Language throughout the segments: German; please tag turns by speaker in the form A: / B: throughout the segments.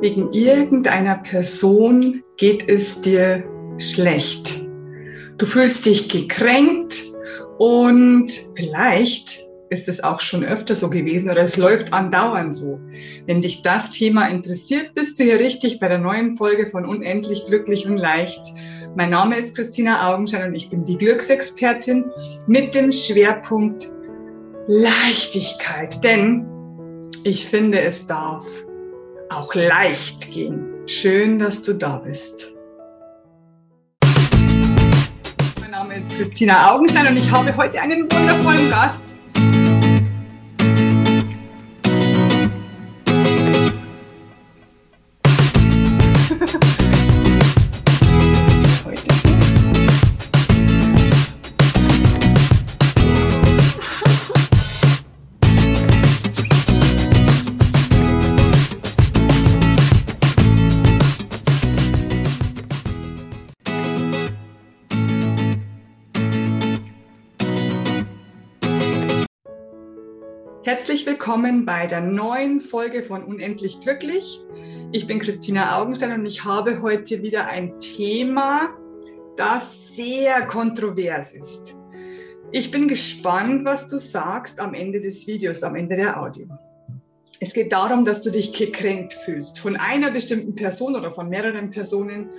A: wegen irgendeiner Person geht es dir schlecht. Du fühlst dich gekränkt und vielleicht ist es auch schon öfter so gewesen oder es läuft andauernd so. Wenn dich das Thema interessiert, bist du hier richtig bei der neuen Folge von Unendlich Glücklich und Leicht. Mein Name ist Christina Augenschein und ich bin die Glücksexpertin mit dem Schwerpunkt Leichtigkeit. Denn ich finde, es darf auch leicht gehen. Schön, dass du da bist. Mein Name ist Christina Augenstein und ich habe heute einen wundervollen Gast. Herzlich willkommen bei der neuen Folge von Unendlich Glücklich. Ich bin Christina Augenstein und ich habe heute wieder ein Thema, das sehr kontrovers ist. Ich bin gespannt, was du sagst am Ende des Videos, am Ende der Audio. Es geht darum, dass du dich gekränkt fühlst von einer bestimmten Person oder von mehreren Personen.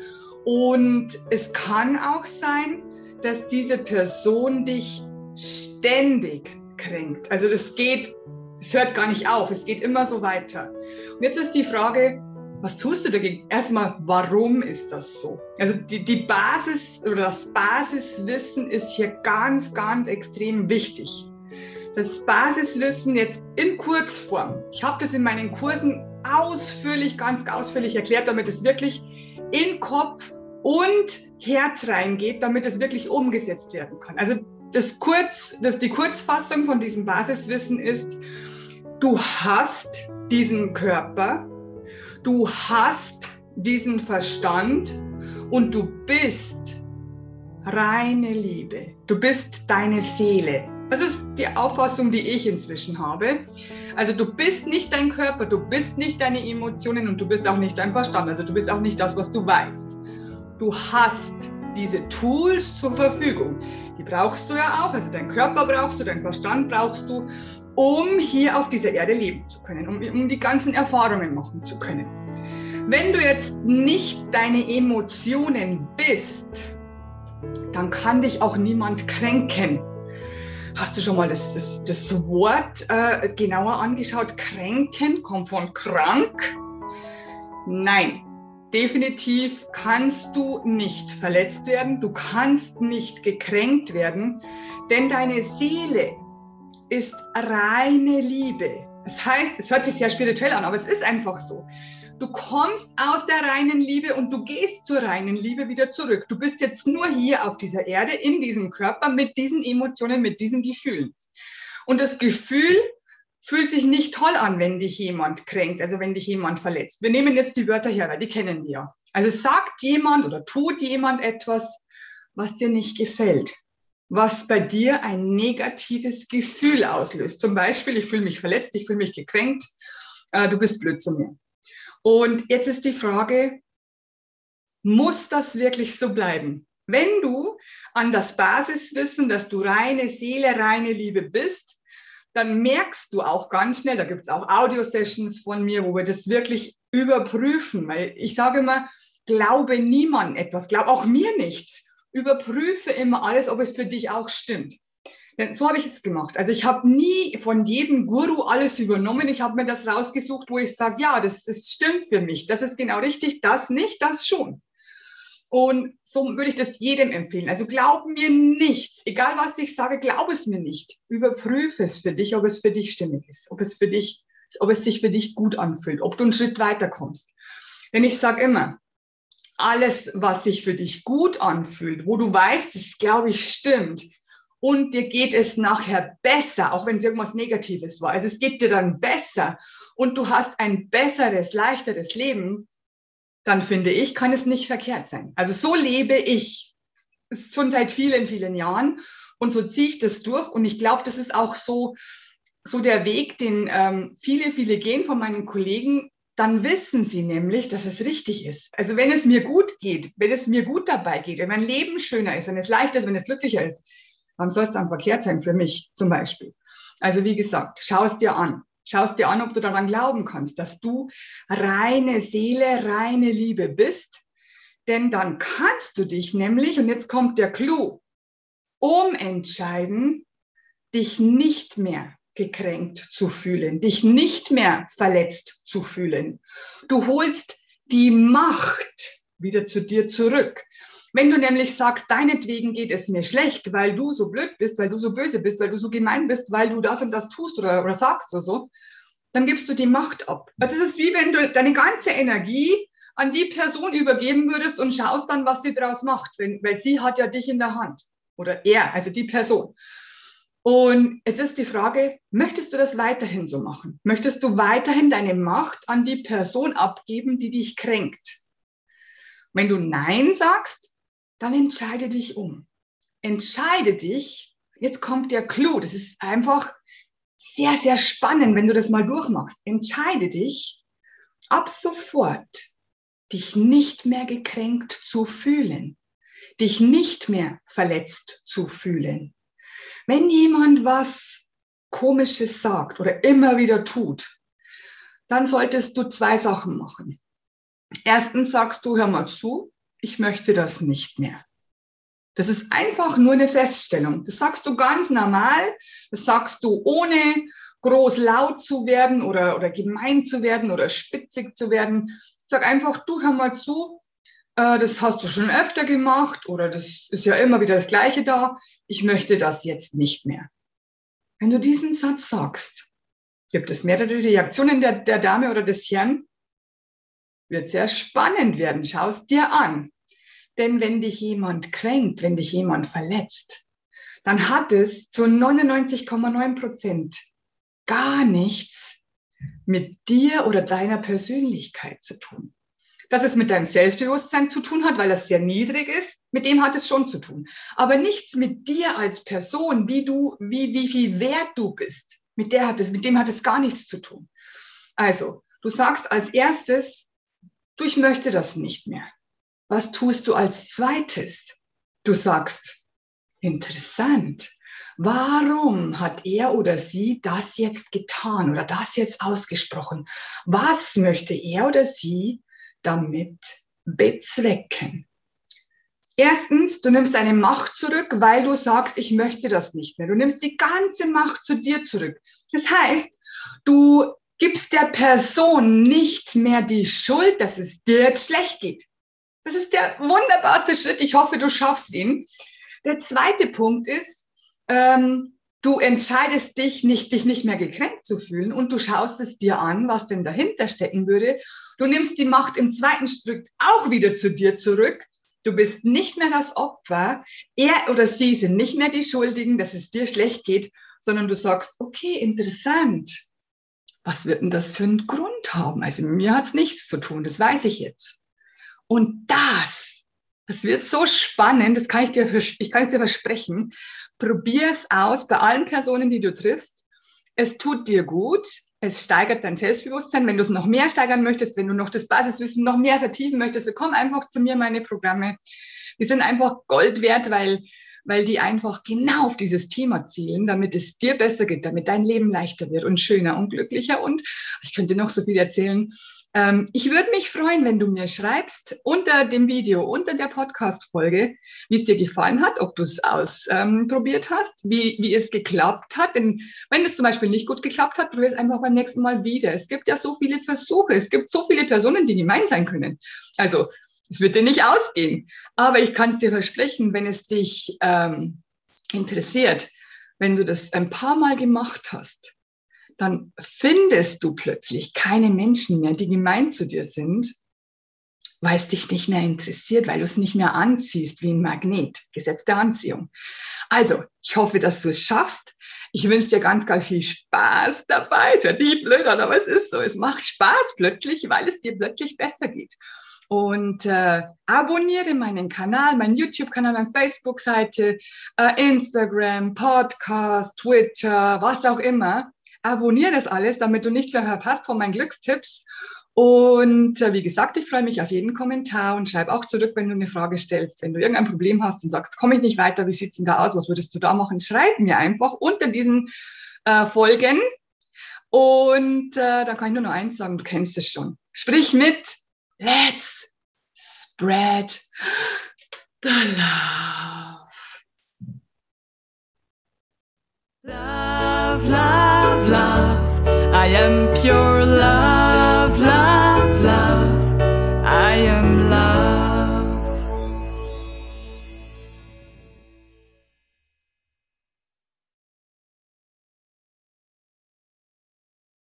A: Und es kann auch sein, dass diese Person dich ständig kränkt. Also das geht, es hört gar nicht auf, es geht immer so weiter. Und jetzt ist die Frage, was tust du dagegen? Erstmal, warum ist das so? Also die, die Basis oder das Basiswissen ist hier ganz, ganz extrem wichtig. Das Basiswissen jetzt in Kurzform. Ich habe das in meinen Kursen ausführlich, ganz ausführlich erklärt, damit es wirklich in Kopf und Herz reingeht, damit es wirklich umgesetzt werden kann. Also das kurz, das die Kurzfassung von diesem Basiswissen ist, du hast diesen Körper, du hast diesen Verstand und du bist reine Liebe. Du bist deine Seele. Das ist die Auffassung, die ich inzwischen habe. Also du bist nicht dein Körper, du bist nicht deine Emotionen und du bist auch nicht dein Verstand. Also du bist auch nicht das, was du weißt. Du hast diese Tools zur Verfügung. Die brauchst du ja auch, also deinen Körper brauchst du, deinen Verstand brauchst du, um hier auf dieser Erde leben zu können, um, um die ganzen Erfahrungen machen zu können. Wenn du jetzt nicht deine Emotionen bist, dann kann dich auch niemand kränken. Hast du schon mal das, das, das Wort äh, genauer angeschaut? Kränken kommt von krank? Nein, definitiv kannst du nicht verletzt werden, du kannst nicht gekränkt werden, denn deine Seele ist reine Liebe. Das heißt, es hört sich sehr spirituell an, aber es ist einfach so. Du kommst aus der reinen Liebe und du gehst zur reinen Liebe wieder zurück. Du bist jetzt nur hier auf dieser Erde, in diesem Körper, mit diesen Emotionen, mit diesen Gefühlen. Und das Gefühl fühlt sich nicht toll an, wenn dich jemand kränkt, also wenn dich jemand verletzt. Wir nehmen jetzt die Wörter her, weil die kennen wir. Also sagt jemand oder tut jemand etwas, was dir nicht gefällt, was bei dir ein negatives Gefühl auslöst. Zum Beispiel, ich fühle mich verletzt, ich fühle mich gekränkt, äh, du bist blöd zu mir. Und jetzt ist die Frage, muss das wirklich so bleiben? Wenn du an das Basiswissen, dass du reine Seele, reine Liebe bist, dann merkst du auch ganz schnell, da gibt es auch Audio-Sessions von mir, wo wir das wirklich überprüfen, weil ich sage immer, glaube niemand etwas, glaub auch mir nichts. Überprüfe immer alles, ob es für dich auch stimmt. Denn so habe ich es gemacht. Also ich habe nie von jedem Guru alles übernommen. Ich habe mir das rausgesucht, wo ich sage, ja, das, das stimmt für mich. Das ist genau richtig, das nicht, das schon. Und so würde ich das jedem empfehlen. Also glaub mir nichts. Egal was ich sage, glaub es mir nicht. Überprüfe es für dich, ob es für dich stimmig ist, ob es für dich, ob es sich für dich gut anfühlt, ob du einen Schritt weiter kommst. Denn ich sage immer, alles, was sich für dich gut anfühlt, wo du weißt, es glaube ich stimmt, und dir geht es nachher besser, auch wenn es irgendwas Negatives war. Also es geht dir dann besser und du hast ein besseres, leichteres Leben, dann finde ich, kann es nicht verkehrt sein. Also so lebe ich schon seit vielen, vielen Jahren und so ziehe ich das durch. Und ich glaube, das ist auch so, so der Weg, den ähm, viele, viele gehen von meinen Kollegen, dann wissen sie nämlich, dass es richtig ist. Also wenn es mir gut geht, wenn es mir gut dabei geht, wenn mein Leben schöner ist, wenn es leichter ist, wenn es glücklicher ist, warum soll es dann verkehrt sein für mich zum Beispiel? Also wie gesagt, schau es dir an. Schau es dir an, ob du daran glauben kannst, dass du reine Seele, reine Liebe bist. Denn dann kannst du dich nämlich, und jetzt kommt der Clou, umentscheiden, dich nicht mehr gekränkt zu fühlen, dich nicht mehr verletzt zu fühlen. Du holst die Macht wieder zu dir zurück. Wenn du nämlich sagst, deinetwegen geht es mir schlecht, weil du so blöd bist, weil du so böse bist, weil du so gemein bist, weil du das und das tust oder, oder sagst oder so, dann gibst du die Macht ab. Das ist wie wenn du deine ganze Energie an die Person übergeben würdest und schaust dann, was sie draus macht, wenn, weil sie hat ja dich in der Hand. Oder er, also die Person. Und jetzt ist die Frage, möchtest du das weiterhin so machen? Möchtest du weiterhin deine Macht an die Person abgeben, die dich kränkt? Wenn du Nein sagst, dann entscheide dich um. Entscheide dich, jetzt kommt der Clou, das ist einfach sehr, sehr spannend, wenn du das mal durchmachst. Entscheide dich, ab sofort dich nicht mehr gekränkt zu fühlen, dich nicht mehr verletzt zu fühlen wenn jemand was Komisches sagt oder immer wieder tut, dann solltest du zwei Sachen machen. Erstens sagst du, hör mal zu, ich möchte das nicht mehr. Das ist einfach nur eine Feststellung. Das sagst du ganz normal. Das sagst du ohne groß laut zu werden oder, oder gemein zu werden oder spitzig zu werden. Sag einfach, du hör mal zu, äh, das hast du schon öfter gemacht oder das ist ja immer wieder das Gleiche da, ich möchte das jetzt nicht mehr. Wenn du diesen Satz sagst, gibt es mehrere Reaktionen der, der Dame oder des Herrn, wird sehr spannend werden. Schau es dir an. Denn wenn dich jemand kränkt, wenn dich jemand verletzt, dann hat es zu 99,9 Prozent gar nichts mit dir oder deiner Persönlichkeit zu tun dass es mit deinem Selbstbewusstsein zu tun hat, weil das sehr niedrig ist, mit dem hat es schon zu tun. Aber nichts mit dir als Person, wie du, wie, wie viel wert du bist. Mit der hat es, mit dem hat es gar nichts zu tun. Also, du sagst als erstes, du, ich möchte das nicht mehr. Was tust du als zweites? Du sagst, interessant. Warum hat er oder sie das jetzt getan oder das jetzt ausgesprochen? Was möchte er oder sie damit bezwecken? Erstens, du nimmst deine Macht zurück, weil du sagst, ich möchte das nicht mehr. Du nimmst die ganze Macht zu dir zurück. Das heißt, du gibst der Person nicht mehr die Schuld, dass es dir jetzt schlecht geht. Das ist der wunderbarste Schritt. Ich hoffe, du schaffst ihn. Der zweite Punkt ist, ähm, du entscheidest dich nicht, dich nicht mehr gekränkt zu fühlen und du schaust es dir an, was denn dahinter stecken würde. Du nimmst die Macht im zweiten Schritt auch wieder zu dir zurück. Du bist nicht mehr das Opfer. Er oder sie sind nicht mehr die Schuldigen, dass es dir schlecht geht, sondern du sagst, okay, interessant. Was wird denn das für einen Grund haben? Also mir hat es nichts zu tun, das weiß ich jetzt. Und das, das wird so spannend, das kann ich dir, ich kann es dir versprechen. Probier es aus bei allen Personen, die du triffst. Es tut dir gut. Es steigert dein Selbstbewusstsein. Wenn du es noch mehr steigern möchtest, wenn du noch das Basiswissen noch mehr vertiefen möchtest, komm einfach zu mir, meine Programme. Die sind einfach Gold wert, weil, weil die einfach genau auf dieses Thema zielen, damit es dir besser geht, damit dein Leben leichter wird und schöner und glücklicher. Und ich könnte noch so viel erzählen. Ähm, ich würde mich freuen, wenn du mir schreibst unter dem Video, unter der Podcast-Folge, wie es dir gefallen hat, ob du es ausprobiert ähm, hast, wie, wie es geklappt hat. Denn wenn es zum Beispiel nicht gut geklappt hat, probier es einfach beim nächsten Mal wieder. Es gibt ja so viele Versuche, es gibt so viele Personen, die gemein sein können. Also, es wird dir nicht ausgehen. Aber ich kann es dir versprechen, wenn es dich ähm, interessiert, wenn du das ein paar Mal gemacht hast, dann findest du plötzlich keine Menschen mehr, die gemein zu dir sind, weil es dich nicht mehr interessiert, weil du es nicht mehr anziehst wie ein Magnet, Gesetz der Anziehung. Also, ich hoffe, dass du es schaffst. Ich wünsche dir ganz, ganz viel Spaß dabei. Es hört sich blöd aber es ist so. Es macht Spaß plötzlich, weil es dir plötzlich besser geht. Und äh, abonniere meinen Kanal, meinen YouTube-Kanal, meine Facebook-Seite, äh, Instagram, Podcast, Twitter, was auch immer abonniere das alles, damit du nichts mehr verpasst von meinen Glückstipps. Und äh, wie gesagt, ich freue mich auf jeden Kommentar und schreib auch zurück, wenn du eine Frage stellst. Wenn du irgendein Problem hast und sagst, komme ich nicht weiter, wie sieht's denn da aus, was würdest du da machen, schreib mir einfach unter diesen äh, Folgen. Und äh, dann kann ich nur noch eins sagen, du kennst es schon. Sprich mit, let's spread the love.
B: Love, love, love. I am pure